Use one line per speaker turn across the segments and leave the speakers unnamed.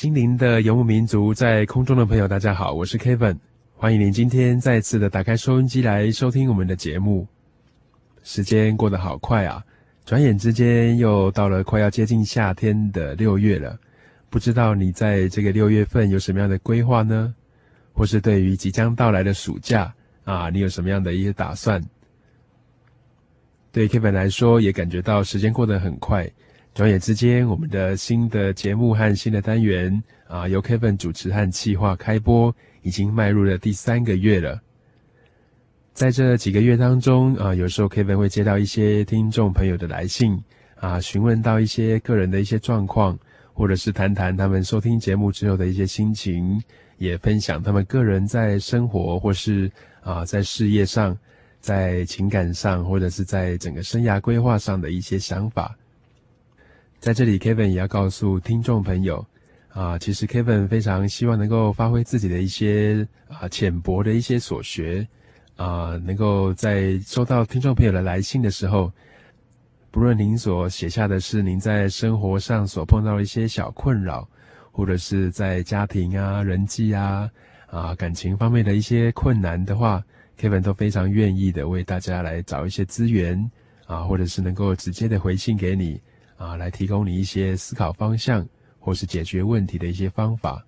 心灵的游牧民族，在空中的朋友，大家好，我是 Kevin，欢迎您今天再次的打开收音机来收听我们的节目。时间过得好快啊！转眼之间又到了快要接近夏天的六月了，不知道你在这个六月份有什么样的规划呢？或是对于即将到来的暑假啊，你有什么样的一些打算？对 Kevin 来说，也感觉到时间过得很快。转眼之间，我们的新的节目和新的单元啊，由 Kevin 主持和企划开播，已经迈入了第三个月了。在这几个月当中啊，有时候 Kevin 会接到一些听众朋友的来信啊，询问到一些个人的一些状况，或者是谈谈他们收听节目之后的一些心情，也分享他们个人在生活或是啊在事业上、在情感上，或者是在整个生涯规划上的一些想法。在这里，Kevin 也要告诉听众朋友啊，其实 Kevin 非常希望能够发挥自己的一些啊浅薄的一些所学。啊，能够在收到听众朋友的来信的时候，不论您所写下的是您在生活上所碰到的一些小困扰，或者是在家庭啊、人际啊、啊感情方面的一些困难的话，Kevin 都非常愿意的为大家来找一些资源啊，或者是能够直接的回信给你啊，来提供你一些思考方向，或是解决问题的一些方法。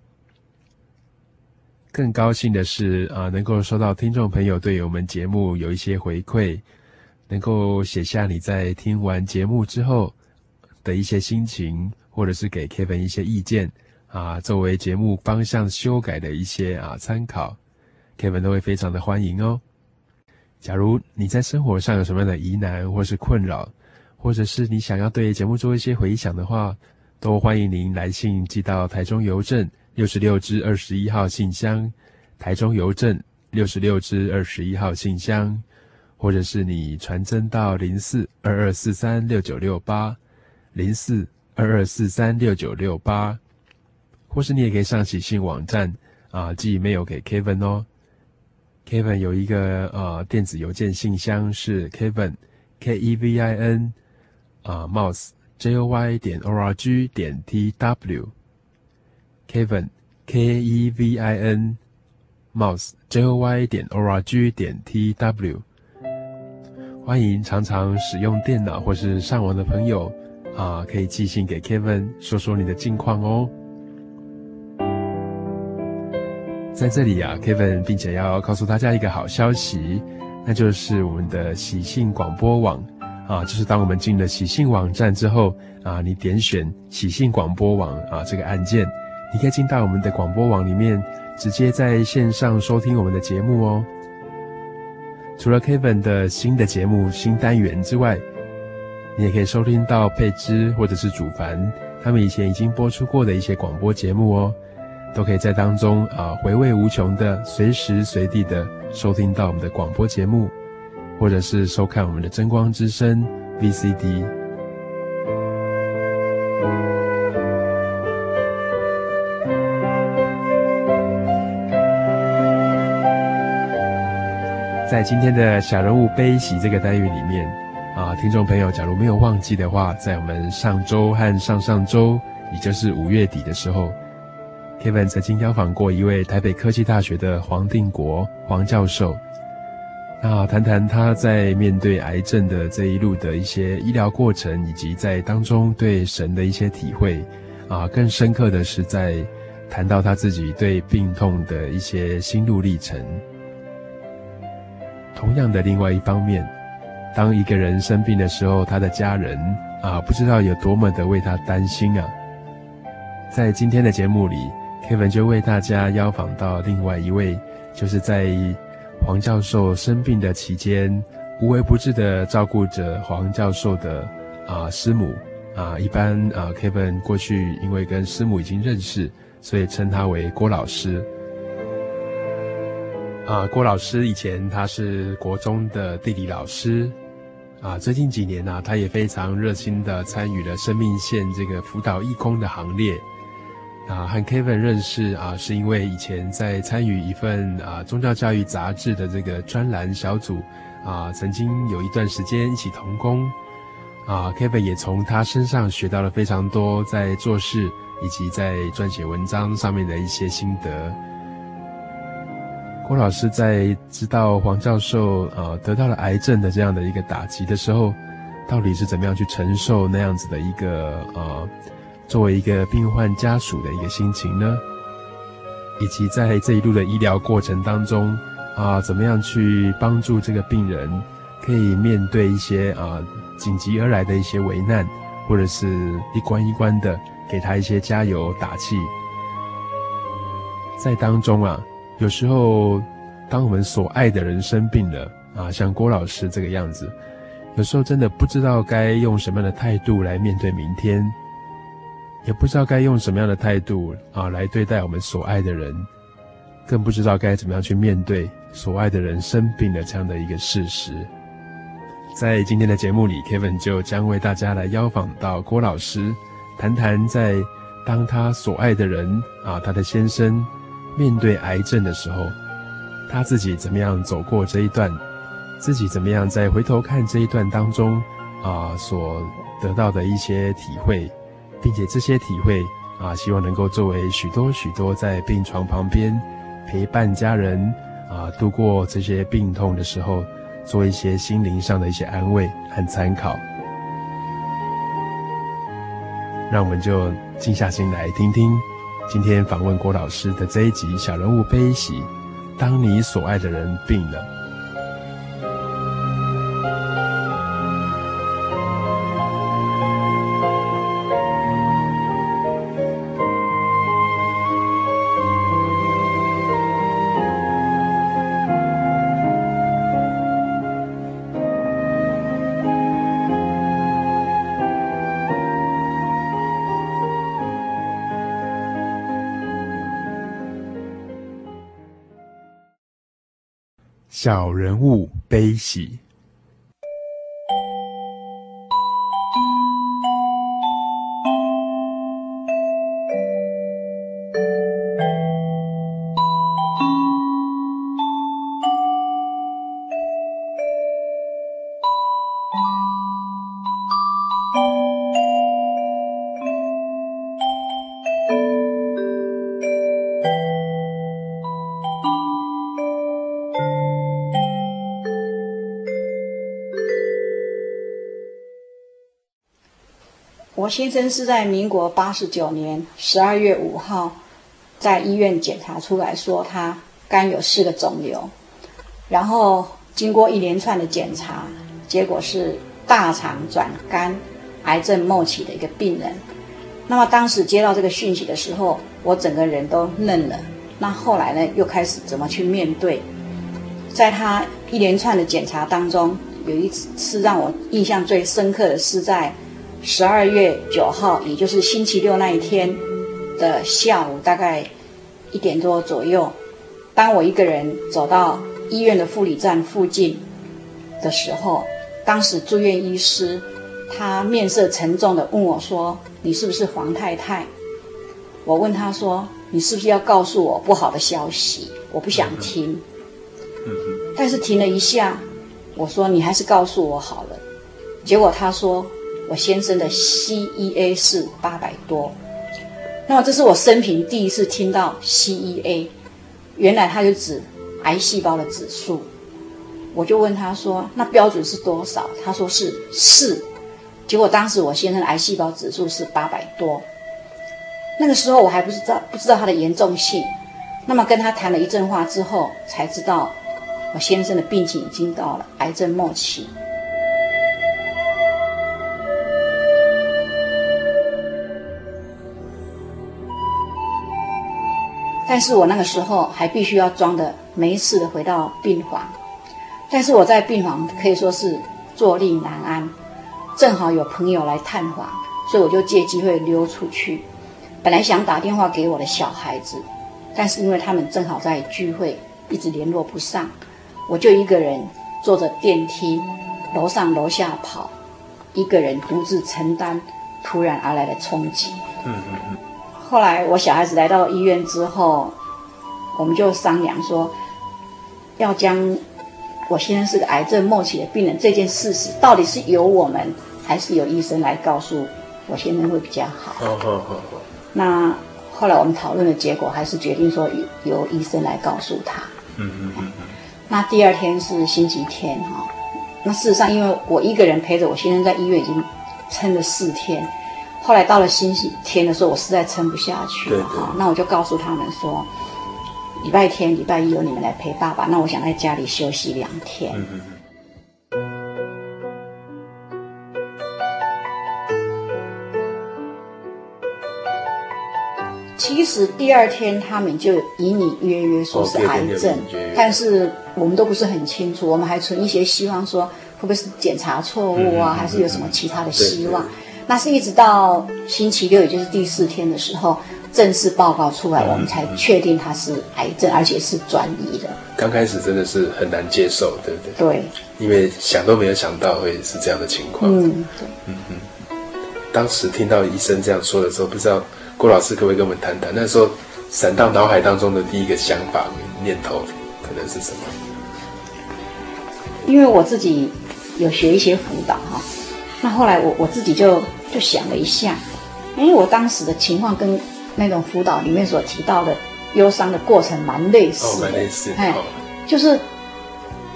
更高兴的是啊，能够收到听众朋友对我们节目有一些回馈，能够写下你在听完节目之后的一些心情，或者是给 Kevin 一些意见啊，作为节目方向修改的一些啊参考，Kevin 都会非常的欢迎哦。假如你在生活上有什么样的疑难或是困扰，或者是你想要对节目做一些回想的话，都欢迎您来信寄到台中邮政。六十六支二十一号信箱，台中邮政六十六支二十一号信箱，或者是你传真到零四二二四三六九六八，零四二二四三六九六八，或是你也可以上喜信网站啊寄 email 给 Kevin 哦。Kevin 有一个呃电子邮件信箱是 Kevin K E V I N 啊 mouse J O Y 点 O R G 点 T W。Kevin K E V I N Mouse J O Y 点 O R G 点 T W，欢迎常常使用电脑或是上网的朋友啊，可以寄信给 Kevin，说说你的近况哦。在这里啊，Kevin 并且要告诉大家一个好消息，那就是我们的喜信广播网啊，就是当我们进了喜信网站之后啊，你点选喜信广播网啊这个按键。你可以进到我们的广播网里面，直接在线上收听我们的节目哦。除了 Kevin 的新的节目新单元之外，你也可以收听到佩芝或者是主凡他们以前已经播出过的一些广播节目哦，都可以在当中啊回味无穷的，随时随地的收听到我们的广播节目，或者是收看我们的真光之声 VCD。在今天的小人物悲喜这个单元里面，啊，听众朋友，假如没有忘记的话，在我们上周和上上周，也就是五月底的时候，Kevin 曾经邀访过一位台北科技大学的黄定国黄教授。那谈谈他在面对癌症的这一路的一些医疗过程，以及在当中对神的一些体会。啊，更深刻的是在谈到他自己对病痛的一些心路历程。同样的，另外一方面，当一个人生病的时候，他的家人啊，不知道有多么的为他担心啊。在今天的节目里，Kevin 就为大家邀访到另外一位，就是在。黄教授生病的期间，无微不至的照顾着黄教授的啊师母啊，一般啊 Kevin 过去因为跟师母已经认识，所以称他为郭老师。啊，郭老师以前他是国中的地理老师，啊，最近几年呢，他也非常热心的参与了生命线这个辅导义工的行列。啊，和 Kevin 认识啊，是因为以前在参与一份啊宗教教育杂志的这个专栏小组啊，曾经有一段时间一起同工啊，Kevin 也从他身上学到了非常多在做事以及在撰写文章上面的一些心得。郭老师在知道黄教授啊得到了癌症的这样的一个打击的时候，到底是怎么样去承受那样子的一个啊？作为一个病患家属的一个心情呢，以及在这一路的医疗过程当中啊，怎么样去帮助这个病人，可以面对一些啊紧急而来的一些危难，或者是一关一关的给他一些加油打气。在当中啊，有时候当我们所爱的人生病了啊，像郭老师这个样子，有时候真的不知道该用什么样的态度来面对明天。也不知道该用什么样的态度啊来对待我们所爱的人，更不知道该怎么样去面对所爱的人生病的这样的一个事实。在今天的节目里，Kevin 就将为大家来邀访到郭老师，谈谈在当他所爱的人啊，他的先生面对癌症的时候，他自己怎么样走过这一段，自己怎么样在回头看这一段当中啊所得到的一些体会。并且这些体会啊，希望能够作为许多许多在病床旁边陪伴家人啊度过这些病痛的时候，做一些心灵上的一些安慰和参考。让我们就静下心来听听今天访问郭老师的这一集《小人物悲喜》，当你所爱的人病了。小人物悲喜。
先生是在民国八十九年十二月五号，在医院检查出来说他肝有四个肿瘤，然后经过一连串的检查，结果是大肠转肝癌症末期的一个病人。那么当时接到这个讯息的时候，我整个人都愣了。那后来呢，又开始怎么去面对？在他一连串的检查当中，有一次让我印象最深刻的是在。十二月九号，也就是星期六那一天的下午，大概一点多左右，当我一个人走到医院的护理站附近的时候，当时住院医师他面色沉重的问我说：“你是不是黄太太？”我问他说：“你是不是要告诉我不好的消息？”我不想听，但是停了一下，我说：“你还是告诉我好了。”结果他说。我先生的 CEA 是八百多，那么这是我生平第一次听到 CEA，原来它就指癌细胞的指数。我就问他说：“那标准是多少？”他说是四。结果当时我先生的癌细胞指数是八百多。那个时候我还不知道不知道他的严重性。那么跟他谈了一阵话之后，才知道我先生的病情已经到了癌症末期。但是我那个时候还必须要装的没事的回到病房，但是我在病房可以说是坐立难安，正好有朋友来探访，所以我就借机会溜出去。本来想打电话给我的小孩子，但是因为他们正好在聚会，一直联络不上，我就一个人坐着电梯，楼上楼下跑，一个人独自承担突然而来的冲击。嗯嗯嗯。后来我小孩子来到医院之后，我们就商量说，要将我先生是个癌症末期的病人这件事实，到底是由我们还是由医生来告诉我先生会比较好。好好好。那后来我们讨论的结果，还是决定说由医生来告诉他。嗯嗯嗯。那第二天是星期天哈，那事实上因为我一个人陪着我先生在医院已经撑了四天。后来到了星期天的时候，我实在撑不下去了哈，那我就告诉他们说，礼拜天、礼拜一由你们来陪爸爸，那我想在家里休息两天。嗯。其实第二天他们就隐隐约约说是癌症，但是我们都不是很清楚，我们还存一些希望，说会不会是检查错误啊，还是有什么其他的希望。那是一直到星期六，也就是第四天的时候，正式报告出来，我们才确定他是癌症，而且是转移的。
刚开始真的是很难接受，对不对？
对，
因为想都没有想到会是这样的情况。嗯，对，嗯嗯。当时听到医生这样说的时候，不知道郭老师可不可以跟我们谈谈，那时候闪到脑海当中的第一个想法、念头可能是什么？
因为我自己有学一些辅导哈。那后来我我自己就就想了一下，因为我当时的情况跟那种辅导里面所提到的忧伤的过程蛮类似的，哦、类似，哎，就是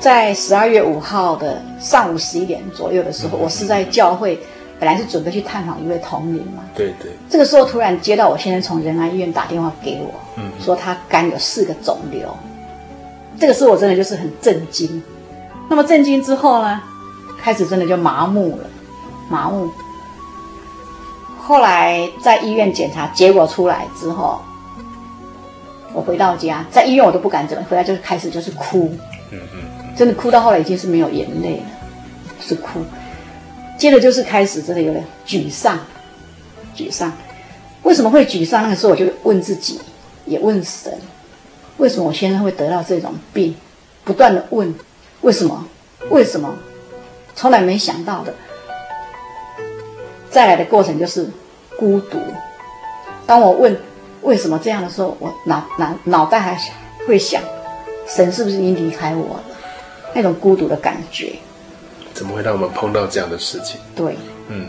在十二月五号的上午十一点左右的时候，嗯、我是在教会，本来是准备去探访一位同龄嘛，
对对，
这个时候突然接到我先生从仁安医院打电话给我，嗯，说他肝有四个肿瘤，这个时候我真的就是很震惊，那么震惊之后呢，开始真的就麻木了。麻木。后来在医院检查结果出来之后，我回到家，在医院我都不敢怎么，回来就是开始就是哭，真的哭到后来已经是没有眼泪了，是哭。接着就是开始真的有点沮丧，沮丧。为什么会沮丧？那个时候我就问自己，也问神，为什么我先生会得到这种病？不断的问，为什么？为什么？从来没想到的。再来的过程就是孤独。当我问为什么这样的时候，我脑脑脑袋还会想，神是不是已经离开我了？那种孤独的感觉。
怎么会让我们碰到这样的事情？
对，嗯。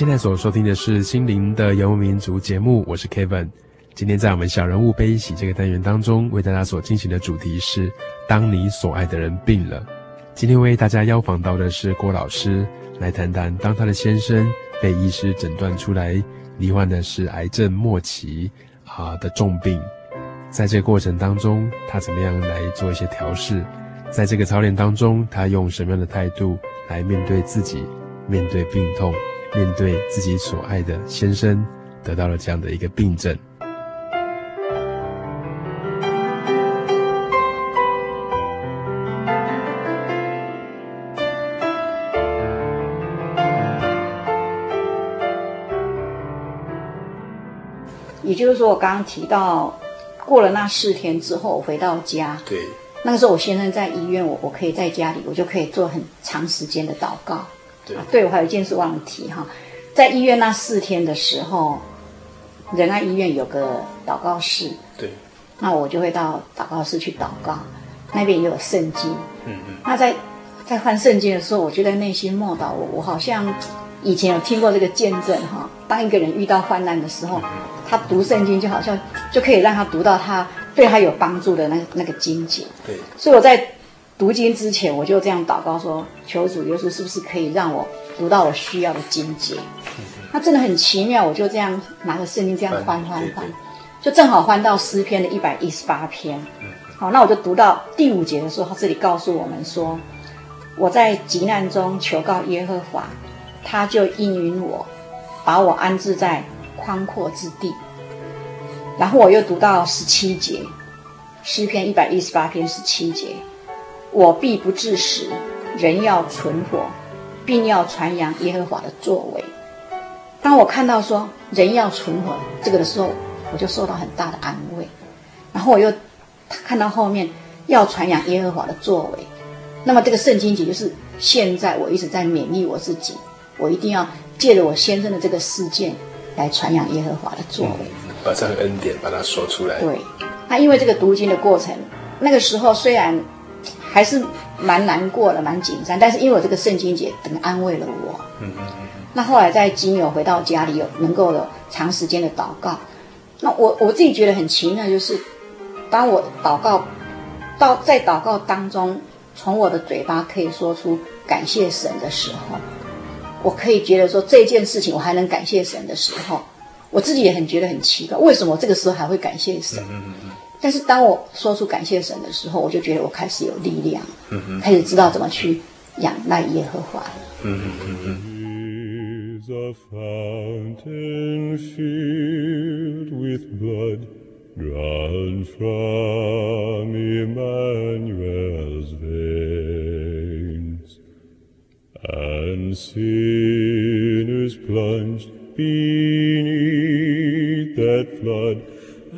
现在所收听的是《心灵的游民族》节目，我是 Kevin。今天在我们小人物悲喜这个单元当中，为大家所进行的主题是“当你所爱的人病了”。今天为大家邀访到的是郭老师，来谈谈当他的先生被医师诊断出来罹患的是癌症末期啊的重病，在这个过程当中，他怎么样来做一些调试？在这个操练当中，他用什么样的态度来面对自己，面对病痛？面对自己所爱的先生得到了这样的一个病症。
也就是说我刚刚提到过了那四天之后我回到家。
对。
那个时候我先生在医院我我可以在家里我就可以做很长时间的祷告。对，我还有一件事忘了提哈，在医院那四天的时候，仁爱医院有个祷告室，
对，
那我就会到祷告室去祷告，那边也有圣经，
嗯嗯，
那在在翻圣经的时候，我就在内心默祷，我我好像以前有听过这个见证哈，当一个人遇到患难的时候，他读圣经就好像就可以让他读到他对他有帮助的那那个经节，
对，
所以我在。读经之前，我就这样祷告说：“求主耶稣，是不是可以让我读到我需要的经节？”那真的很奇妙，我就这样拿着圣经这样翻翻翻，就正好翻到诗篇的一百一十八篇。好，那我就读到第五节的时候，他这里告诉我们说：“我在急难中求告耶和华，他就应允我，把我安置在宽阔之地。”然后我又读到十七节，诗篇一百一十八篇十七节。我必不致死，人要存活，并要传扬耶和华的作为。当我看到说人要存活这个的时候，我就受到很大的安慰。然后我又看到后面要传扬耶和华的作为，那么这个圣经节就是现在我一直在勉励我自己，我一定要借着我先生的这个事件来传扬耶和华的作为，
嗯、把这个恩典把它说出来。
对，那因为这个读经的过程，那个时候虽然。还是蛮难过的，蛮紧张。但是因为我这个圣经节等安慰了我。嗯嗯嗯。那后来在经友回到家里有能够有长时间的祷告，那我我自己觉得很奇妙，就是当我祷告到在祷告当中，从我的嘴巴可以说出感谢神的时候，我可以觉得说这件事情我还能感谢神的时候，我自己也很觉得很奇怪，为什么我这个时候还会感谢神？嗯嗯嗯。但是当我说出感谢神的时候，我就觉得我开始有力量，嗯、哼开始知道怎么去仰赖耶和华。嗯嗯嗯。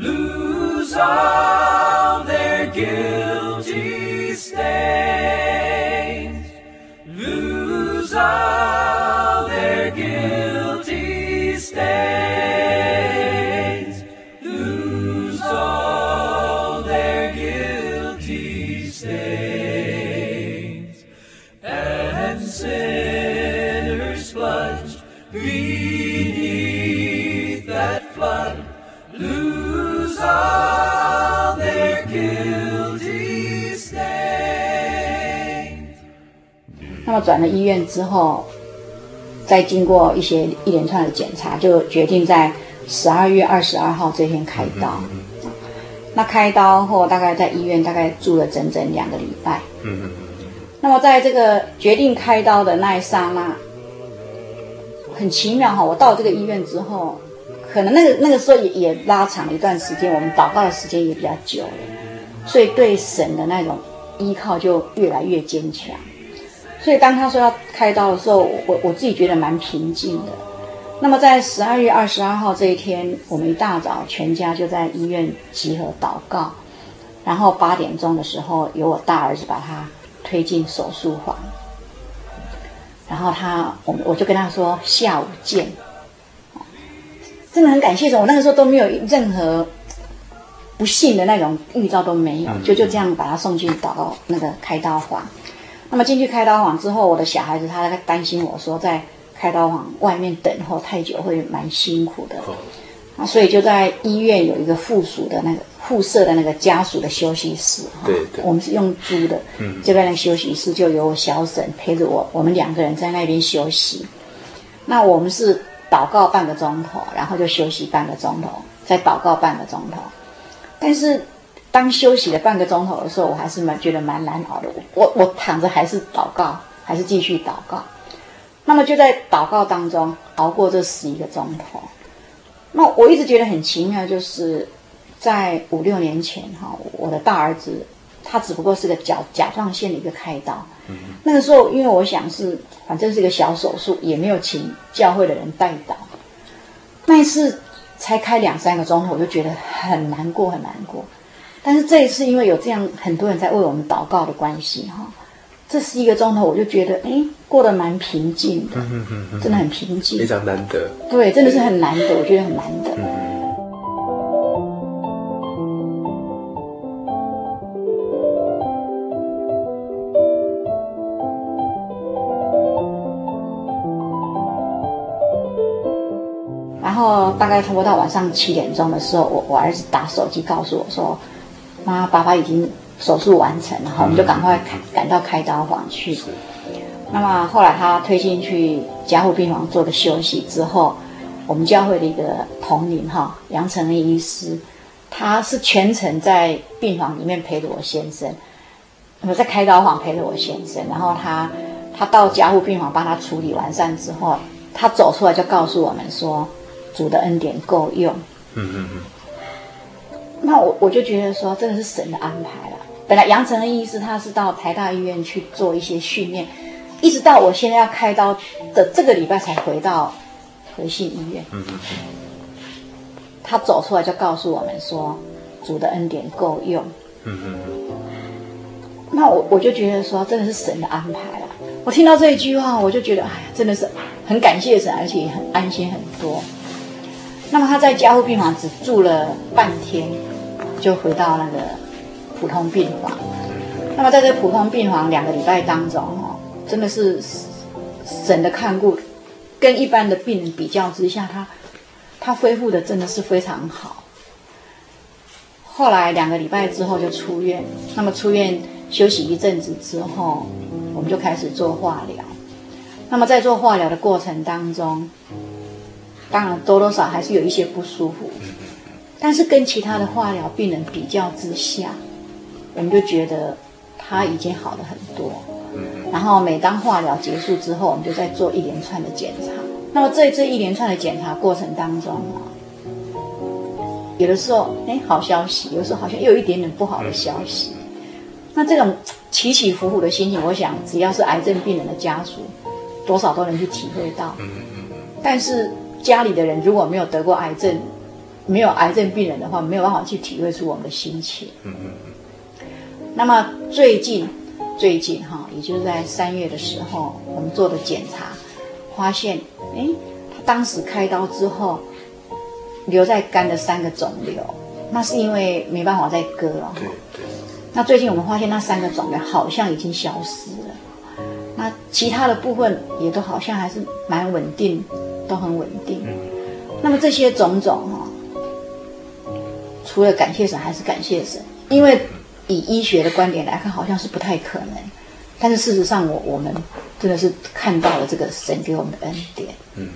lose all their guilty stains, lose all. 那么转了医院之后，再经过一些一连串的检查，就决定在十二月二十二号这天开刀。嗯嗯、那开刀后，大概在医院大概住了整整两个礼拜。嗯嗯嗯、那么在这个决定开刀的那一刹那，很奇妙哈！我到这个医院之后，可能那个那个时候也也拉长了一段时间，我们祷告的时间也比较久了，所以对神的那种依靠就越来越坚强。所以当他说要开刀的时候，我我自己觉得蛮平静的。那么在十二月二十二号这一天，我们一大早全家就在医院集合祷告，然后八点钟的时候，由我大儿子把他推进手术房，然后他我我就跟他说下午见。真的很感谢神，我那个时候都没有任何不幸的那种预兆都没有，就就这样把他送进祷告那个开刀房。那么进去开刀房之后，我的小孩子他在担心我说，在开刀房外面等候太久会蛮辛苦的，啊，所以就在医院有一个附属的那个附设的那个家属的休息室，对对，我们是用租的，嗯，就在那个休息室就有我小沈陪着我，我们两个人在那边休息。那我们是祷告半个钟头，然后就休息半个钟头，再祷告半个钟头，但是。当休息了半个钟头的时候，我还是蛮觉得蛮难熬的。我我躺着还是祷告，还是继续祷告。那么就在祷告当中熬过这十一个钟头。那我一直觉得很奇妙，就是在五六年前哈，我的大儿子他只不过是个甲甲状腺的一个开刀。嗯、那个时候，因为我想是反正是个小手术，也没有请教会的人代祷。那一次。才开两三个钟头，我就觉得很难过，很难过。但是这一次，因为有这样很多人在为我们祷告的关系，哈，这十一个钟头，我就觉得，哎，过得蛮平静的，真的很平静，
非常难得。
对，真的是很难得，我觉得很难得。然后大概差不多到晚上七点钟的时候，我我儿子打手机告诉我说：“妈，爸爸已经手术完成了。”然后我们就赶快赶到开刀房去。那么后来他推进去加护病房做个休息之后，我们教会的一个同龄哈杨成恩医师，他是全程在病房里面陪着我先生，我在开刀房陪着我先生。然后他他到加护病房帮他处理完善之后，他走出来就告诉我们说。主的恩典够用，嗯嗯嗯。那我我就觉得说，真的是神的安排了。本来杨成恩医师他是到台大医院去做一些训练，一直到我现在要开刀的这个礼拜才回到和信医院。嗯嗯嗯。他走出来就告诉我们说，主的恩典够用，嗯嗯嗯。那我我就觉得说，真的是神的安排了。我听到这一句话，我就觉得，哎呀，真的是很感谢神，而且也很安心很多。那么他在加护病房只住了半天，就回到那个普通病房。那么在这普通病房两个礼拜当中，哦，真的是神的看顾，跟一般的病人比较之下，他他恢复的真的是非常好。后来两个礼拜之后就出院，那么出院休息一阵子之后，我们就开始做化疗。那么在做化疗的过程当中，当然，多多少还是有一些不舒服，但是跟其他的化疗病人比较之下，我们就觉得他已经好了很多。然后每当化疗结束之后，我们就在做一连串的检查。那么在这一连串的检查过程当中啊，有的时候哎好消息，有时候好像又有一点点不好的消息。那这种起起伏伏的心情，我想只要是癌症病人的家属，多少都能去体会到。但是。家里的人如果没有得过癌症，没有癌症病人的话，没有办法去体会出我们的心情。嗯嗯嗯。那么最近，最近哈，也就是在三月的时候，我们做的检查，发现，哎，他当时开刀之后，留在肝的三个肿瘤，那是因为没办法再割了。对对。那最近我们发现那三个肿瘤好像已经消失了，那其他的部分也都好像还是蛮稳定。都很稳定，那么这些种种哈，除了感谢神，还是感谢神，因为以医学的观点来看，好像是不太可能，但是事实上，我我们真的是看到了这个神给我们的恩典。嗯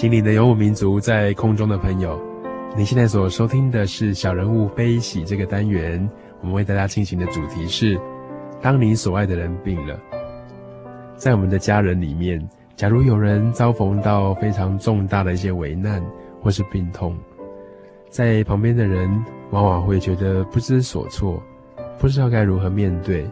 心灵的游牧民族，在空中的朋友，您现在所收听的是《小人物悲喜》这个单元。我们为大家进行的主题是：当你所爱的人病了，在我们的家人里面，假如有人遭逢到非常重大的一些危难或是病痛，在旁边的人往往会觉得不知所措，不知道该如何面对，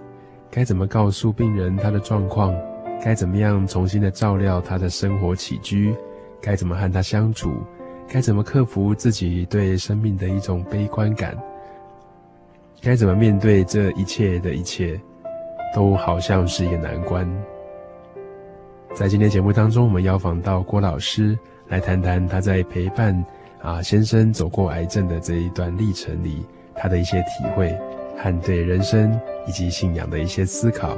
该怎么告诉病人他的状况，该怎么样重新的照料他的生活起居，该怎么和他相处，该怎么克服自己对生命的一种悲观感，该怎么面对这一切的一切，都好像是一个难关。在今天节目当中，我们邀访到郭老师来谈谈他在陪伴。啊，先生走过癌症的这一段历程里，他的一些体会和对人生以及信仰的一些思考。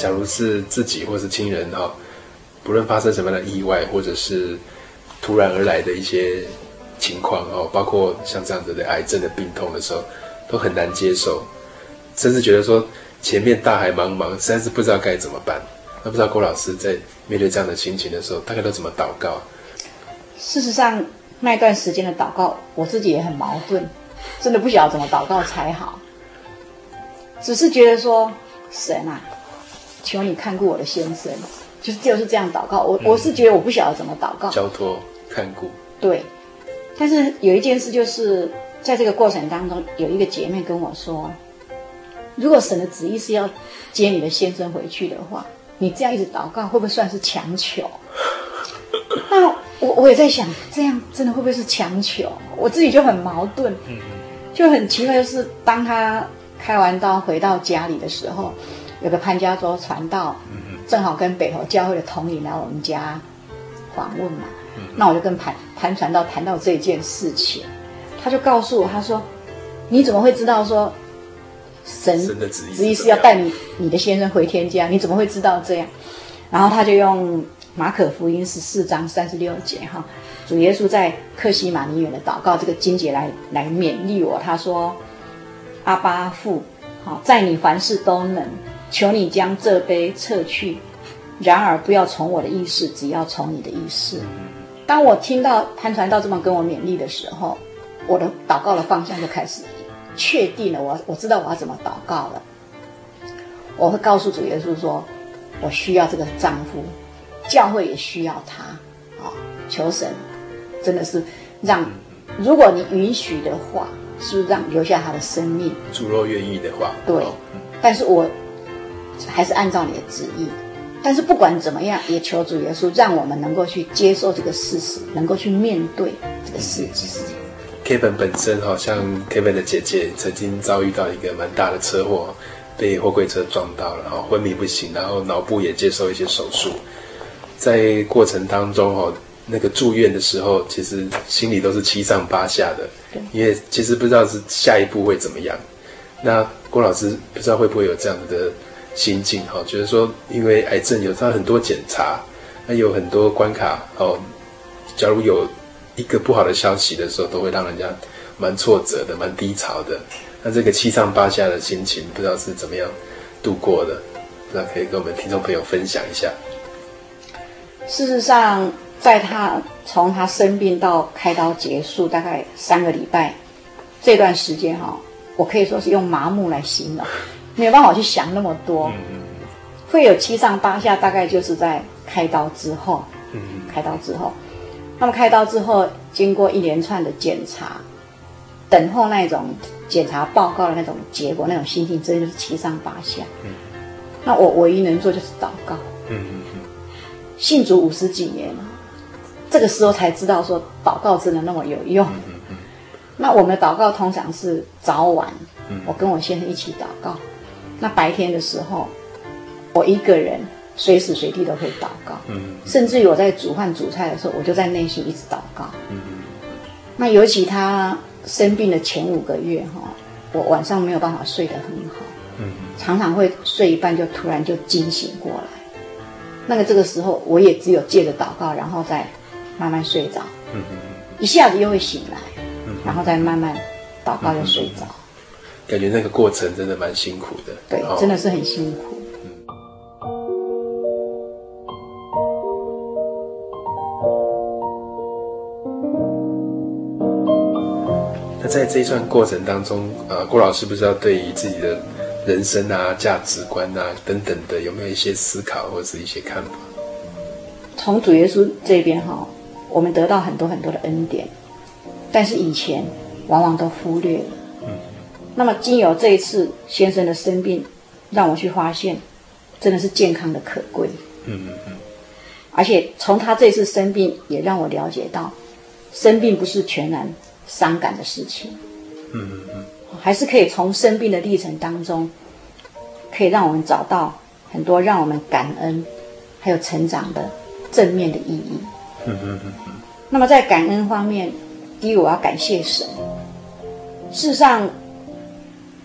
假如是自己或是亲人哈，不论发生什么样的意外，或者是。突然而来的一些情况哦，包括像这样子的癌症的病痛的时候，都很难接受，甚至觉得说前面大海茫茫，实在是不知道该怎么办。那不知道郭老师在面对这样的心情的时候，大概都怎么祷告？
事实上，那一段时间的祷告，我自己也很矛盾，真的不晓得怎么祷告才好。只是觉得说，神啊，求你看顾我的先生，就是就是这样祷告。我、嗯、我是觉得我不晓得怎么祷告，
交托。看顾
对，但是有一件事，就是在这个过程当中，有一个姐妹跟我说，如果神的旨意是要接你的先生回去的话，你这样一直祷告，会不会算是强求？那我我也在想，这样真的会不会是强求？我自己就很矛盾，就很奇怪，就是当他开完刀回到家里的时候，有个潘家洲传道，正好跟北投教会的同领来我们家访问嘛。那我就跟潘潘传道谈到这件事情，他就告诉我，他说：“你怎么会知道说神的旨意是要带你你的先生回天家？你怎么会知道这样？”然后他就用马可福音十四章三十六节哈，主耶稣在克西马尼园的祷告这个经节来来勉励我。他说：“阿爸父，好，在你凡事都能，求你将这杯撤去，然而不要从我的意思，只要从你的意思。”当我听到潘传道这么跟我勉励的时候，我的祷告的方向就开始确定了。我我知道我要怎么祷告了。我会告诉主耶稣说，我需要这个丈夫，教会也需要他。啊，求神真的是让，如果你允许的话，是不是让留下他的生命？
主若愿意的话，
对。但是我还是按照你的旨意。但是不管怎么样，也求主耶稣让我们能够去接受这个事实，能够去面对这个事实。
Kevin 本身好像 Kevin 的姐姐曾经遭遇到一个蛮大的车祸，被货柜车撞到了，然后，昏迷不醒，然后脑部也接受一些手术。在过程当中，哈，那个住院的时候，其实心里都是七上八下的，因为其实不知道是下一步会怎么样。那郭老师不知道会不会有这样的。心境哈，就是说，因为癌症有它很多检查，那有很多关卡哦。假如有一个不好的消息的时候，都会让人家蛮挫折的，蛮低潮的。那这个七上八下的心情，不知道是怎么样度过的？那可以跟我们听众朋友分享一下。
事实上，在他从他生病到开刀结束，大概三个礼拜这段时间哈，我可以说是用麻木来形容。没有办法去想那么多，会有七上八下，大概就是在开刀之后。开刀之后，那么开刀之后，经过一连串的检查，等候那种检查报告的那种结果，那种心情真的就是七上八下。那我唯一能做就是祷告。信主五十几年了，这个时候才知道说祷告真的那么有用。那我们的祷告通常是早晚，我跟我先生一起祷告。那白天的时候，我一个人随时随地都可以祷告，嗯，甚至于我在煮饭煮菜的时候，我就在内心一直祷告，嗯。那尤其他生病的前五个月哈，我晚上没有办法睡得很好，嗯，常常会睡一半就突然就惊醒过来。那个这个时候，我也只有借着祷告，然后再慢慢睡着，嗯嗯，一下子又会醒来，嗯，然后再慢慢祷告又睡着，
感觉那个过程真的蛮辛苦的，
对，真的是很辛苦。
那在这一段过程当中，呃，郭老师不知道对于自己的人生啊、价值观啊等等的，有没有一些思考或者是一些看法？
从主耶稣这边哈，我们得到很多很多的恩典，但是以前往往都忽略了。嗯。那么经由这一次先生的生病，让我去发现，真的是健康的可贵。嗯嗯嗯。而且从他这次生病，也让我了解到，生病不是全然伤感的事情。嗯嗯嗯。还是可以从生病的历程当中，可以让我们找到很多让我们感恩，还有成长的。正面的意义。嗯嗯嗯嗯。那么在感恩方面，第一，我要感谢神。事实上，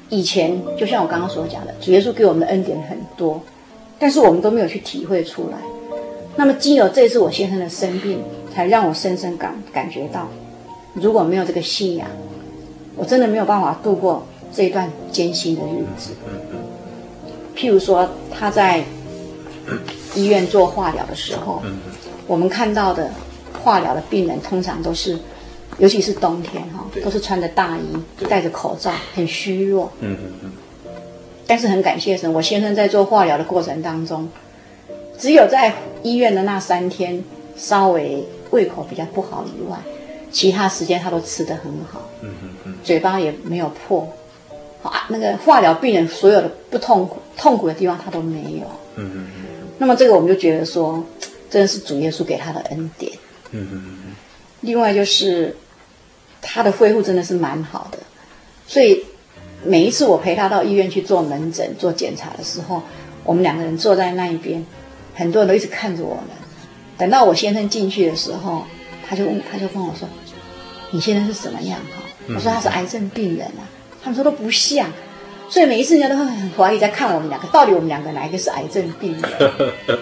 以前就像我刚刚所讲的，主耶稣给我们的恩典很多，但是我们都没有去体会出来。那么，经由这次我先生的生病，才让我深深感感觉到，如果没有这个信仰，我真的没有办法度过这一段艰辛的日子。譬如说，他在。医院做化疗的时候，我们看到的化疗的病人通常都是，尤其是冬天哈，都是穿着大衣，戴着口罩，很虚弱。嗯嗯嗯。但是很感谢神，我先生在做化疗的过程当中，只有在医院的那三天稍微胃口比较不好以外，其他时间他都吃得很好。嗯嗯嗯。嘴巴也没有破，啊，那个化疗病人所有的不痛苦痛苦的地方他都没有。嗯嗯嗯。那么这个我们就觉得说，真的是主耶稣给他的恩典。嗯嗯嗯。另外就是，他的恢复真的是蛮好的，所以每一次我陪他到医院去做门诊做检查的时候，我们两个人坐在那一边，很多人都一直看着我们。等到我先生进去的时候，他就问，他就跟我说：“你现在是什么样？”哈，我说他是癌症病人啊。他们说都不像。所以每一次人家都会很怀疑，在看我们两个，到底我们两个哪一个是癌症病人？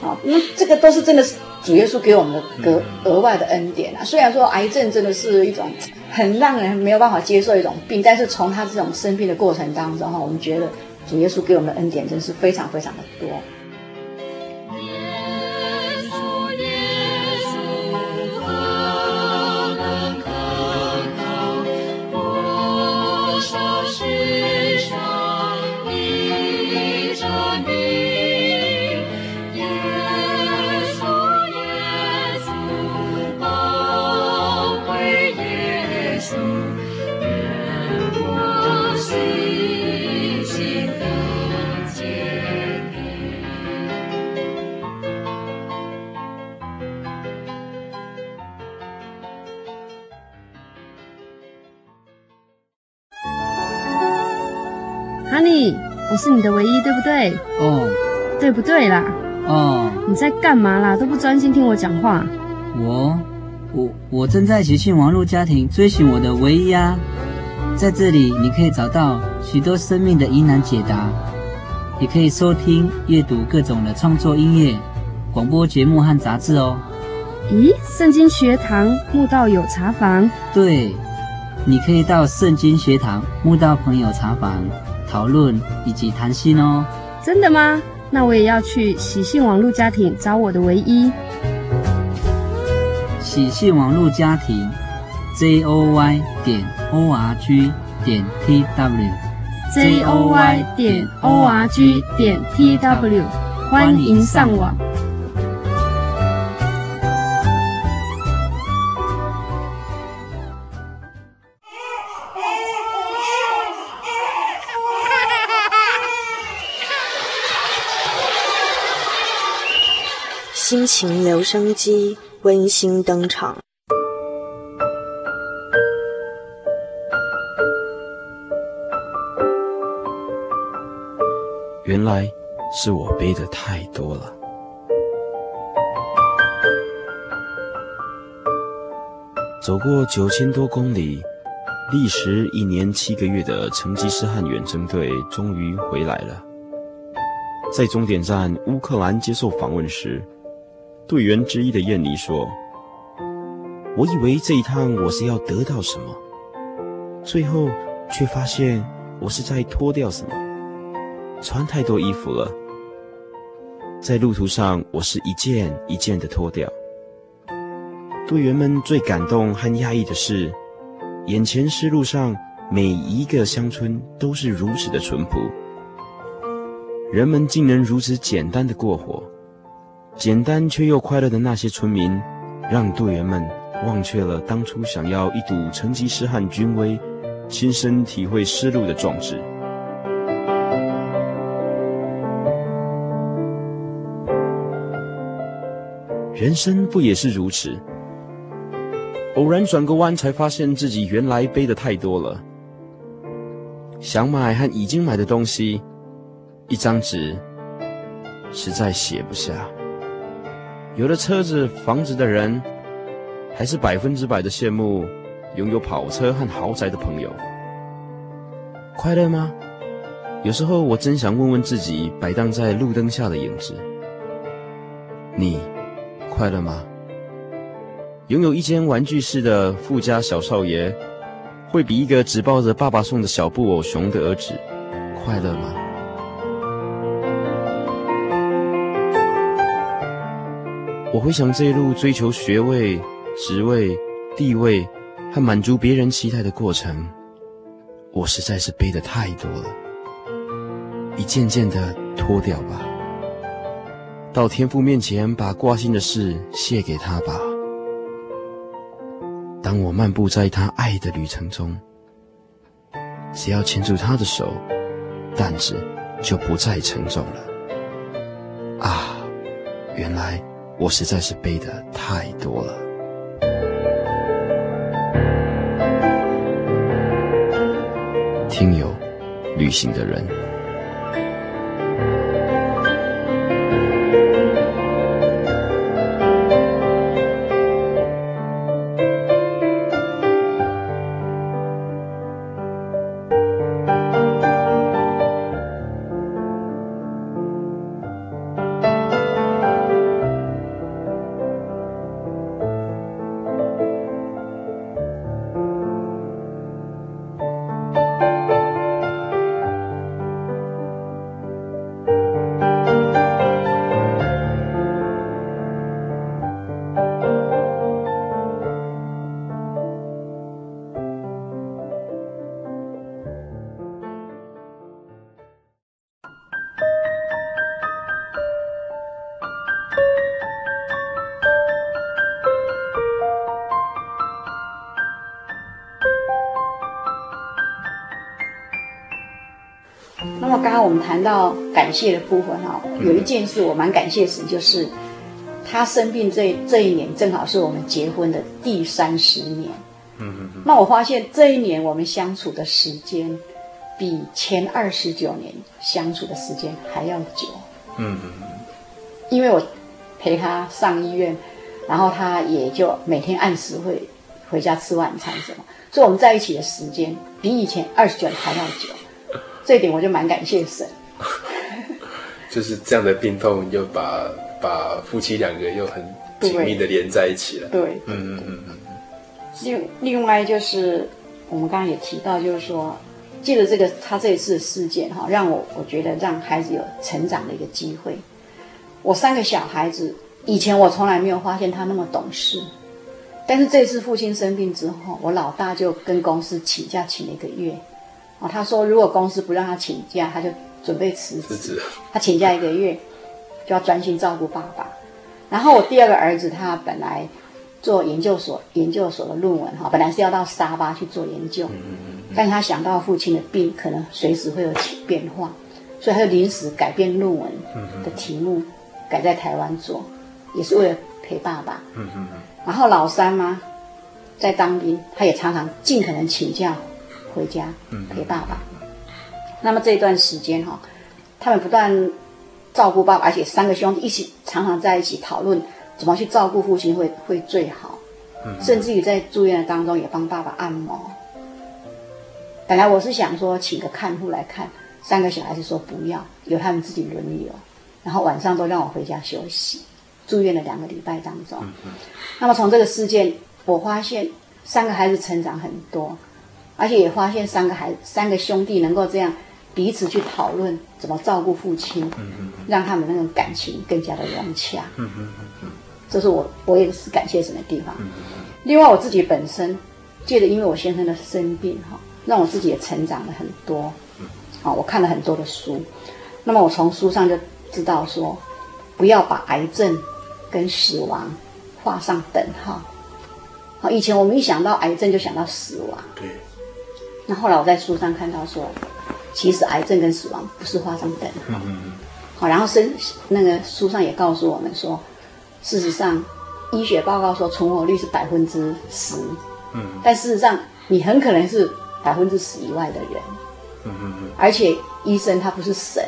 好，因为这个都是真的是主耶稣给我们的额额外的恩典啊。虽然说癌症真的是一种很让人没有办法接受一种病，但是从他这种生病的过程当中哈，我们觉得主耶稣给我们的恩典真是非常非常的多。
我是你的唯一，对不对？哦，对不对啦？哦，你在干嘛啦？都不专心听我讲话。
我，我，我正在喜讯网络家庭追寻我的唯一啊！在这里，你可以找到许多生命的疑难解答，也可以收听、阅读各种的创作音乐、广播节目和杂志哦。
咦，圣经学堂慕道友茶房？
对，你可以到圣经学堂慕道朋友茶房。讨论以及谈心哦，
真的吗？那我也要去喜信网络家庭找我的唯一。
喜信网络家庭，j o y 点 o r g 点 t w，j
o y 点 o r g 点 t w，欢迎上
网。情留声机温馨登场。
原来是我背的太多了。走过九千多公里，历时一年七个月的成吉思汗远征队终于回来了。在终点站乌克兰接受访问时，队员之一的燕妮说：“我以为这一趟我是要得到什么，最后却发现我是在脱掉什么。穿太多衣服了，在路途上我是一件一件的脱掉。”队员们最感动和讶异的是，眼前是路上每一个乡村都是如此的淳朴，人们竟能如此简单的过活，简单却又快乐的那些村民，让队员们忘却了当初想要一睹成吉思汗军威，亲身体会丝路的壮志。人生不也是如此？偶然转个弯，才发现自己原来背的太多了。想买和已经买的东西，一张纸实在写不下。有了车子、房子的人，还是百分之百的羡慕拥有跑车和豪宅的朋友。快乐吗？有时候我真想问问自己，摆荡在路灯下的影子：你快乐吗？拥有一间玩具室的富家小少爷，会比一个只抱着爸爸送的小布偶熊的儿子快乐吗？我回想这一路追求学位、职位、地位和满足别人期待的过程，我实在是背得太多了，一件件的脱掉吧，到天父面前把挂心的事卸给他吧。当我漫步在他爱的旅程中，只要牵住他的手，担子就不再沉重了。啊，原来我实在是背的太多了。听友，旅行的人。
谈到感谢的部分哈，有一件事我蛮感谢神，就是他生病这这一年正好是我们结婚的第三十年。嗯嗯嗯。那我发现这一年我们相处的时间，比前二十九年相处的时间还要久。嗯嗯嗯。因为我陪他上医院，然后他也就每天按时会回家吃晚餐什么，所以我们在一起的时间比以前二十九年还要久。这一点我就蛮感谢神，
就是这样的病痛又把把夫妻两个又很紧密的连在一起了。
对，嗯嗯嗯嗯。另另外就是我们刚刚也提到，就是说借着这个他这一次的事件哈，让我我觉得让孩子有成长的一个机会。我三个小孩子以前我从来没有发现他那么懂事，但是这次父亲生病之后，我老大就跟公司请假请了一个月。哦，他说如果公司不让他请假，他就准备辞职。他请假一个月，就要专心照顾爸爸。然后我第二个儿子，他本来做研究所，研究所的论文哈，本来是要到沙巴去做研究，但是他想到父亲的病可能随时会有起变化，所以他就临时改变论文的题目，改在台湾做，也是为了陪爸爸。然后老三嘛，在当兵，他也常常尽可能请假。回家陪爸爸。那么这一段时间哈，他们不断照顾爸爸，而且三个兄弟一起常常在一起讨论怎么去照顾父亲会会最好。甚至于在住院的当中也帮爸爸按摩。本来我是想说请个看护来看，三个小孩子说不要，由他们自己轮流，然后晚上都让我回家休息。住院的两个礼拜当中。那么从这个事件，我发现三个孩子成长很多，而且也发现三个孩三个兄弟能够这样彼此去讨论怎么照顾父亲，让他们那种感情更加的融洽。这是我我也是感谢神的地方。另外我自己本身，借着因为我先生的生病哈，让我自己也成长了很多。啊，我看了很多的书，那么我从书上就知道说，不要把癌症跟死亡画上等号。好，以前我们一想到癌症就想到死亡。
对。
那后来我在书上看到说，其实癌症跟死亡不是画上等号。嗯。好，然后生那个书上也告诉我们说，事实上，医学报告说存活率是百分之十。嗯。但事实上，你很可能是百分之十以外的人。嗯嗯嗯。而且医生他不是神。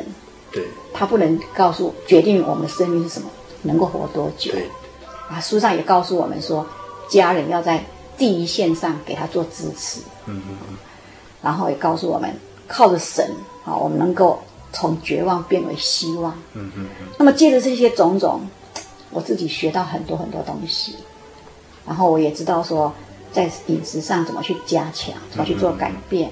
对。
他不能告诉决定我们的生命是什么，能够活多久。对。啊，书上也告诉我们说。家人要在第一线上给他做支持，嗯嗯嗯，然后也告诉我们，靠着神啊，我们能够从绝望变为希望，嗯嗯嗯。那么借着这些种种，我自己学到很多很多东西，然后我也知道说，在饮食上怎么去加强，怎么去做改变，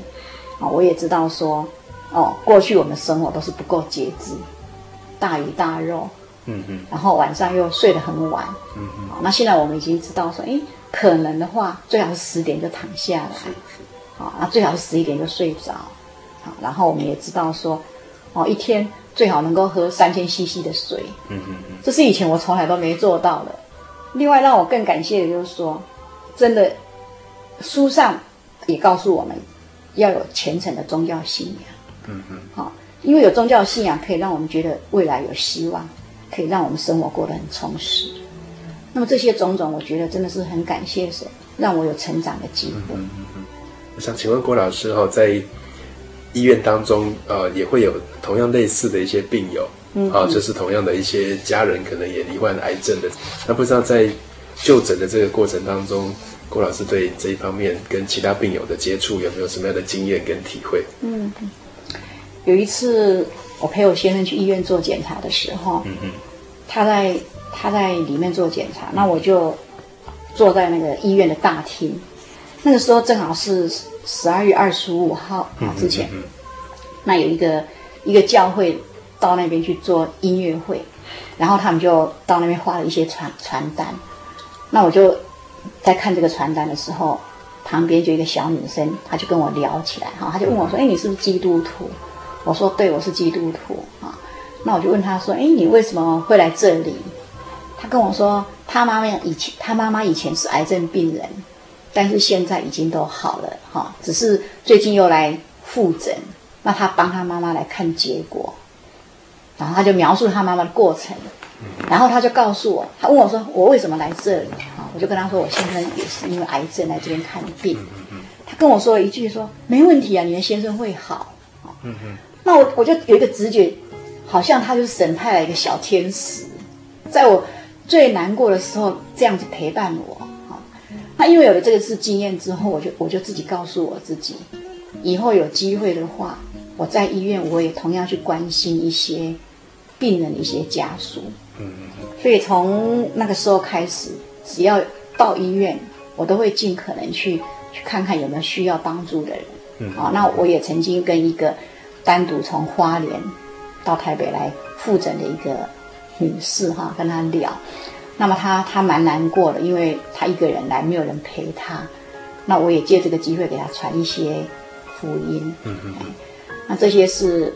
啊，我也知道说，哦，过去我们的生活都是不够节制，大鱼大肉。嗯嗯，然后晚上又睡得很晚，嗯嗯，那现在我们已经知道说，哎，可能的话，最好是十点就躺下来，好，那最好是十一点就睡着，好，然后我们也知道说，哦，一天最好能够喝三千 CC 的水，嗯嗯嗯，这是以前我从来都没做到的。另外让我更感谢的就是说，真的，书上也告诉我们要有虔诚的宗教信仰，嗯嗯，好，因为有宗教信仰可以让我们觉得未来有希望。可以让我们生活过得很充实。那么这些种种，我觉得真的是很感谢神，让我有成长的机会。
我想请问郭老师哈，在医院当中，呃，也会有同样类似的一些病友，嗯，啊，就是同样的一些家人可能也罹患癌症的。那不知道在就诊的这个过程当中，郭老师对这一方面跟其他病友的接触有没有什么样的经验跟体会？
嗯，有一次。我陪我先生去医院做检查的时候，嗯嗯，他在他在里面做检查，那我就坐在那个医院的大厅。那个时候正好是十二月二十五号啊之前，那有一个一个教会到那边去做音乐会，然后他们就到那边画了一些传传单。那我就在看这个传单的时候，旁边就一个小女生，她就跟我聊起来哈，她就问我说：“哎，你是不是基督徒？”我说对，我是基督徒啊。那我就问她说：“哎，你为什么会来这里？”她跟我说：“她妈妈以前，她妈妈以前是癌症病人，但是现在已经都好了哈，只是最近又来复诊。那他帮他妈妈来看结果，然后他就描述他妈妈的过程，然后他就告诉我，他问我说：“我为什么来这里？”哈，我就跟他说：“我先生也是因为癌症来这边看病。”他跟我说了一句说：“没问题啊，你的先生会好。”嗯嗯。那我我就有一个直觉，好像他就是神派来一个小天使，在我最难过的时候这样子陪伴我。好，那因为有了这个次经验之后，我就我就自己告诉我自己，以后有机会的话，我在医院我也同样去关心一些病人的一些家属。嗯嗯。所以从那个时候开始，只要到医院，我都会尽可能去去看看有没有需要帮助的人。嗯。好，那我也曾经跟一个。单独从花莲到台北来复诊的一个女士哈，跟她聊，那么他他蛮难过的，因为他一个人来，没有人陪他。那我也借这个机会给他传一些福音。嗯嗯。那这些是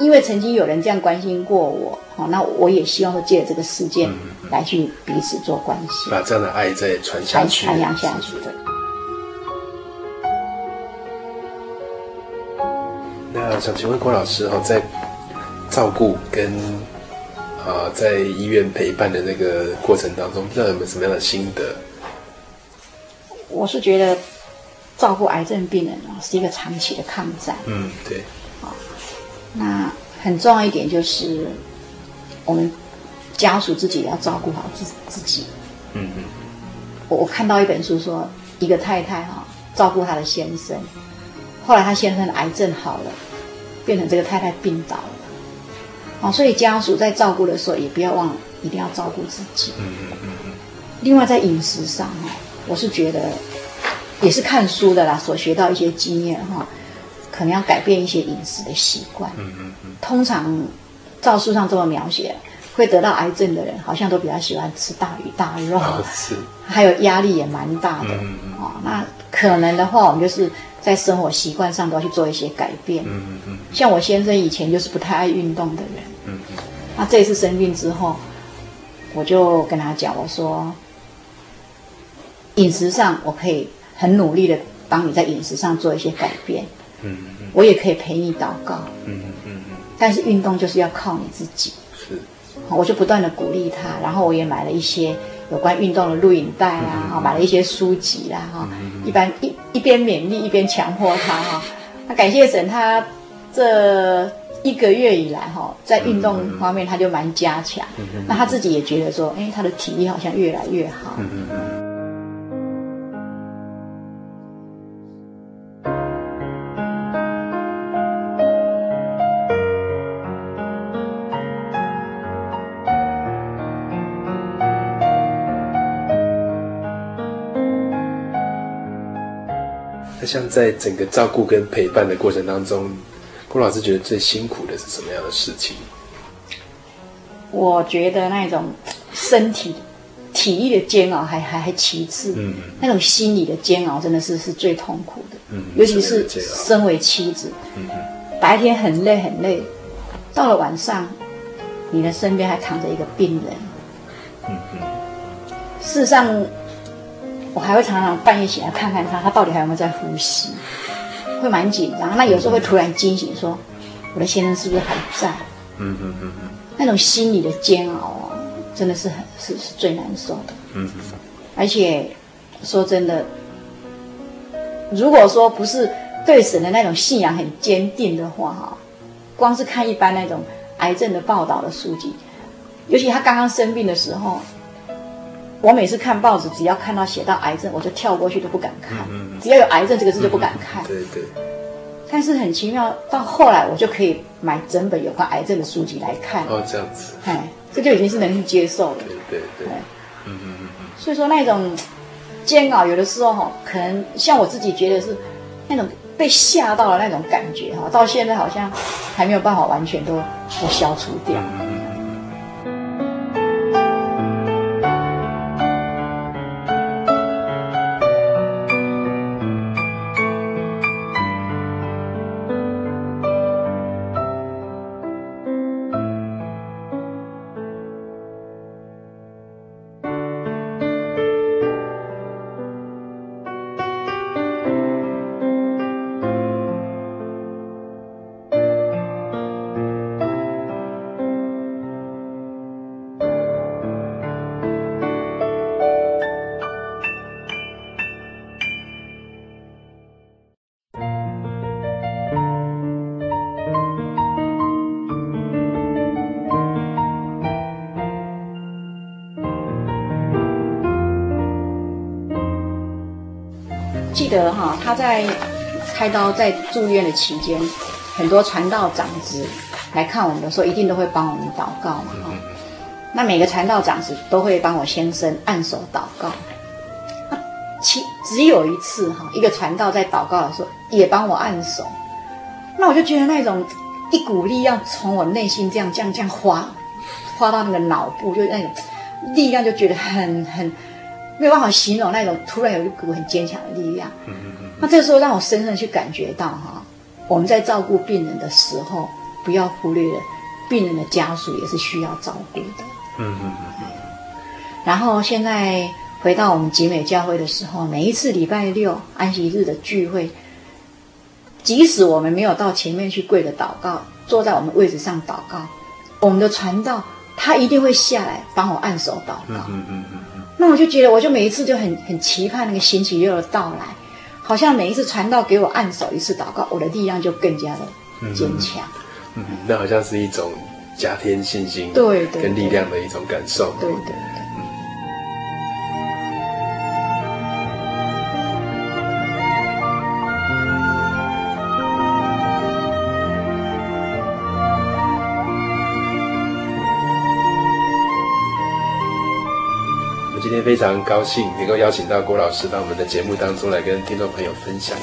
因为曾经有人这样关心过我，好，那我也希望说借这个事件来去彼此做关系，
把这样的爱再传下去，
传扬下去。
想请问郭老师哈，在照顾跟啊在医院陪伴的那个过程当中，不知道有没有什么样的心得？
我是觉得照顾癌症病人啊是一个长期的抗战。
嗯，对。
啊，那很重要一点就是我们家属自己也要照顾好自自己。嗯嗯。我我看到一本书说，一个太太哈照顾她的先生，后来她先生的癌症好了。变成这个太太病倒了，哦，所以家属在照顾的时候也不要忘了一定要照顾自己。
嗯嗯嗯嗯。
另外在饮食上哈，我是觉得也是看书的啦，所学到一些经验哈，可能要改变一些饮食的习惯。嗯嗯嗯。通常照书上这么描写，会得到癌症的人好像都比较喜欢吃大鱼大肉，是，还有压力也蛮大的。嗯嗯。哦，那可能的话，我们就是。在生活习惯上都要去做一些改变。嗯嗯嗯。像我先生以前就是不太爱运动的人。嗯嗯。那这一次生病之后，我就跟他讲，我说，饮食上我可以很努力的帮你在饮食上做一些改变。嗯嗯。我也可以陪你祷告。嗯嗯嗯。但是运动就是要靠你自己。是。我就不断的鼓励他，然后我也买了一些。有关运动的录影带啊，哈，买了一些书籍啦，哈，一般一一边勉励一边强迫他哈。那感谢神，他这一个月以来哈，在运动方面他就蛮加强。那他自己也觉得说，哎，他的体力好像越来越好。
像在整个照顾跟陪伴的过程当中，郭老师觉得最辛苦的是什么样的事情？
我觉得那种身体体力的煎熬还还还其次，嗯，那种心理的煎熬真的是是最痛苦的，嗯，尤其是身为妻子，嗯，白天很累很累，到了晚上，你的身边还躺着一个病人，嗯嗯，事实上。我还会常常半夜醒来看看他，他到底还有没有在呼吸，会蛮紧张。那有时候会突然惊醒，说：“我的先生是不是还在？”嗯嗯嗯嗯，那种心理的煎熬啊，真的是很是是最难受的。嗯嗯。而且说真的，如果说不是对神的那种信仰很坚定的话，哈，光是看一般那种癌症的报道的书籍，尤其他刚刚生病的时候。我每次看报纸，只要看到写到癌症，我就跳过去都不敢看。嗯嗯、只要有癌症这个字就不敢看。嗯、对对。但是很奇妙，到后来我就可以买整本有关癌症的书籍来看。
哦，这样子。
哎，这就已经是能够接受了。
对对对。嗯嗯嗯。
所以说那种煎熬，有的时候哈，可能像我自己觉得是那种被吓到了那种感觉哈，到现在好像还没有办法完全都都消除掉。嗯记得哈，他在开刀在住院的期间，很多传道长子来看我们的时候，一定都会帮我们祷告嘛。哈，那每个传道长子都会帮我先生按手祷告。其只有一次哈，一个传道在祷告的时候也帮我按手，那我就觉得那种一股力要从我内心这样这样这样划划到那个脑部，就那种力量就觉得很很。没有办法形容那种突然有一股很坚强的力量。嗯嗯嗯。那这个时候让我深深去感觉到哈，我们在照顾病人的时候，不要忽略了病人的家属也是需要照顾的。嗯嗯嗯。然后现在回到我们集美教会的时候，每一次礼拜六安息日的聚会，即使我们没有到前面去跪着祷告，坐在我们位置上祷告，我们的传道他一定会下来帮我按手祷告。嗯嗯嗯。那我就觉得，我就每一次就很很期盼那个星期六的到来，好像每一次传道给我按手一次祷告，我的力量就更加的坚强。
嗯，那好像是一种加添信心、对对跟力量的一种感受。对对。非常高兴能够邀请到郭老师到我们的节目当中来跟听众朋友分享。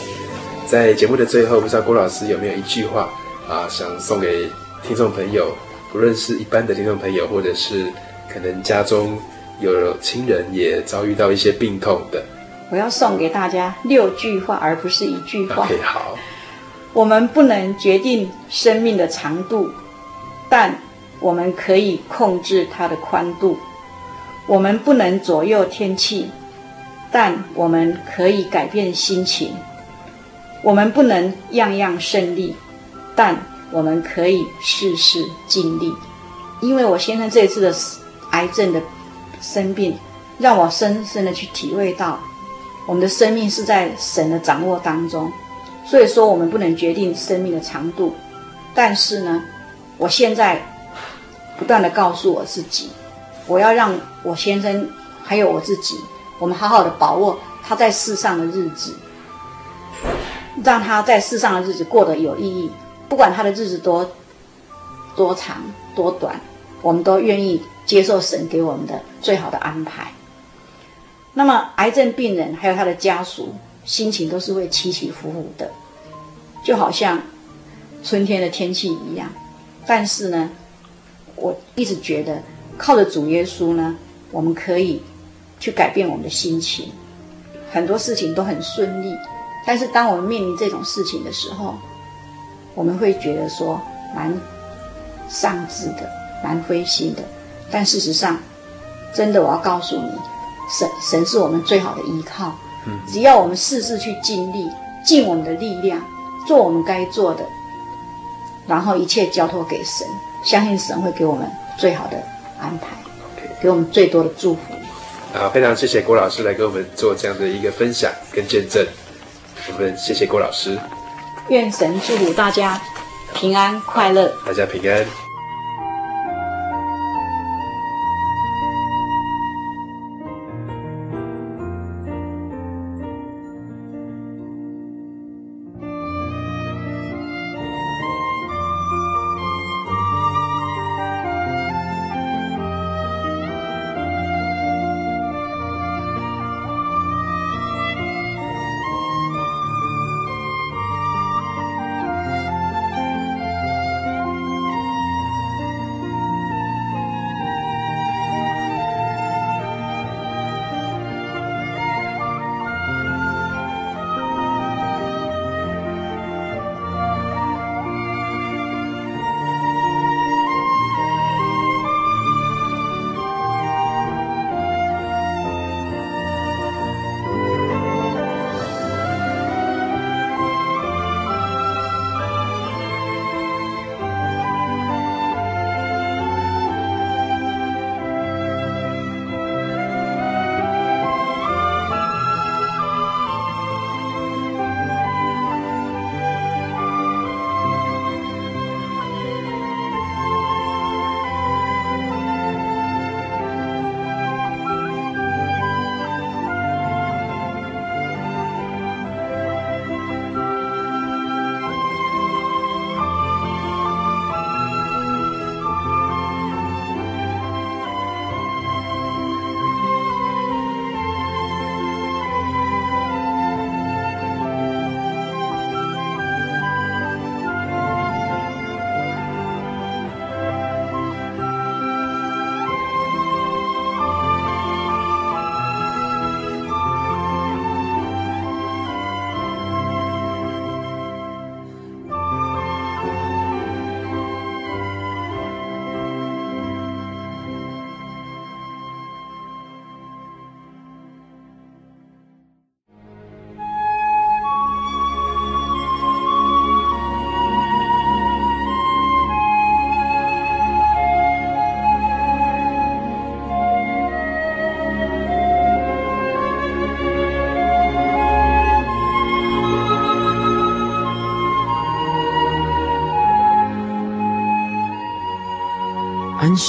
在节目的最后，不知道郭老师有没有一句话啊，想送给听众朋友，不论是一般的听众朋友，或者是可能家中有亲人也遭遇到一些病痛的。
我要送给大家六句话，而不是一句话。
OK，好。
我们不能决定生命的长度，但我们可以控制它的宽度。我们不能左右天气，但我们可以改变心情。我们不能样样胜利，但我们可以事事尽力。因为我先生这一次的癌症的生病，让我深深的去体会到，我们的生命是在神的掌握当中。所以说，我们不能决定生命的长度，但是呢，我现在不断的告诉我自己。我要让我先生还有我自己，我们好好的把握他在世上的日子，让他在世上的日子过得有意义。不管他的日子多多长多短，我们都愿意接受神给我们的最好的安排。那么，癌症病人还有他的家属，心情都是会起起伏伏的，就好像春天的天气一样。但是呢，我一直觉得。靠着主耶稣呢，我们可以去改变我们的心情，很多事情都很顺利。但是当我们面临这种事情的时候，我们会觉得说蛮丧志的，蛮灰心的。但事实上，真的我要告诉你，神神是我们最好的依靠。只要我们事事去尽力，尽我们的力量，做我们该做的，然后一切交托给神，相信神会给我们最好的。安排.给我们最多的祝福。
啊，非常谢谢郭老师来给我们做这样的一个分享跟见证。我们谢谢郭老师。
愿神祝福大家平安快乐。
大家平安。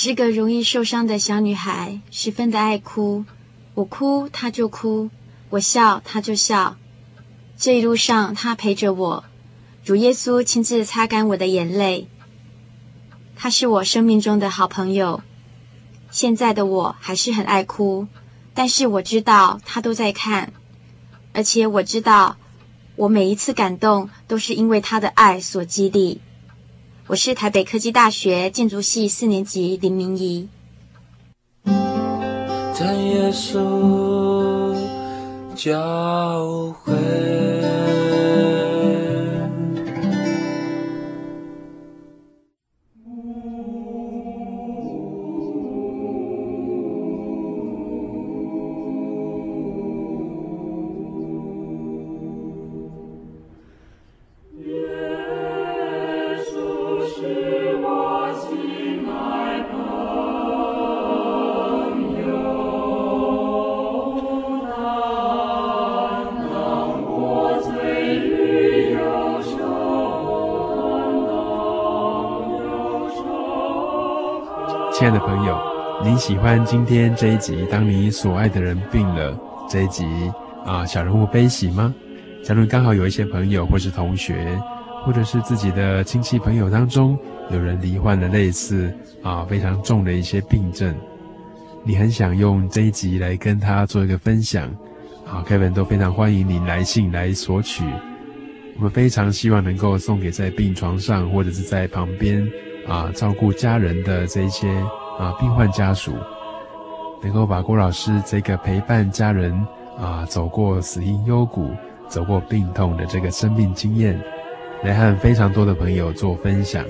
是个容易受伤的小女孩，十分的爱哭。我哭，她就哭；我笑，她就笑。这一路上，她陪着我。主耶稣亲自擦干我的眼泪，他是我生命中的好朋友。现在的我还是很爱哭，但是我知道他都在看，而且我知道我每一次感动都是因为他的爱所激励。我是台北科技大学建筑系四年级林明仪。
在耶稣教会。
亲爱的朋友，您喜欢今天这一集《当你所爱的人病了》这一集啊，小人物悲喜吗？假如刚好有一些朋友，或是同学，或者是自己的亲戚朋友当中，有人罹患了类似啊非常重的一些病症，你很想用这一集来跟他做一个分享，啊，Kevin 都非常欢迎您来信来索取。我们非常希望能够送给在病床上或者是在旁边。啊，照顾家人的这些啊病患家属，能够把郭老师这个陪伴家人啊走过死因幽谷、走过病痛的这个生命经验，来和非常多的朋友做分享。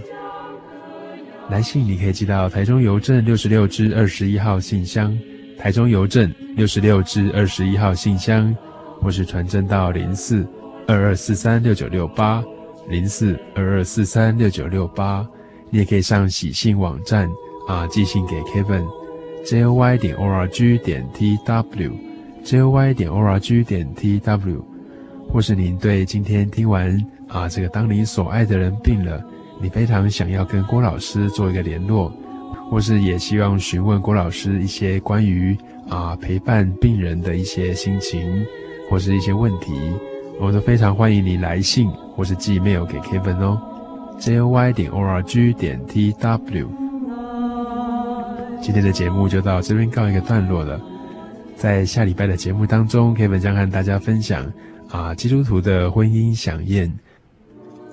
来信你可以寄到台中邮政六十六支二十一号信箱，台中邮政六十六支二十一号信箱，或是传真到零四二二四三六九六八零四二二四三六九六八。你也可以上喜信网站啊，寄信给 Kevin，J O Y 点 O R G 点 T W，J O Y 点 O R G 点 T W，或是您对今天听完啊这个当你所爱的人病了，你非常想要跟郭老师做一个联络，或是也希望询问郭老师一些关于啊陪伴病人的一些心情，或是一些问题，我都非常欢迎你来信或是寄 mail 给 Kevin 哦。J o y 点 o r g 点 t w，今天的节目就到这边告一个段落了。在下礼拜的节目当中，Kevin 将和大家分享啊基督徒的婚姻饗宴，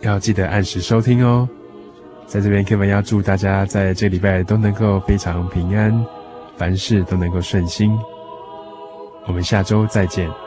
要记得按时收听哦。在这边，Kevin 要祝大家在这礼拜都能够非常平安，凡事都能够顺心。我们下周再见。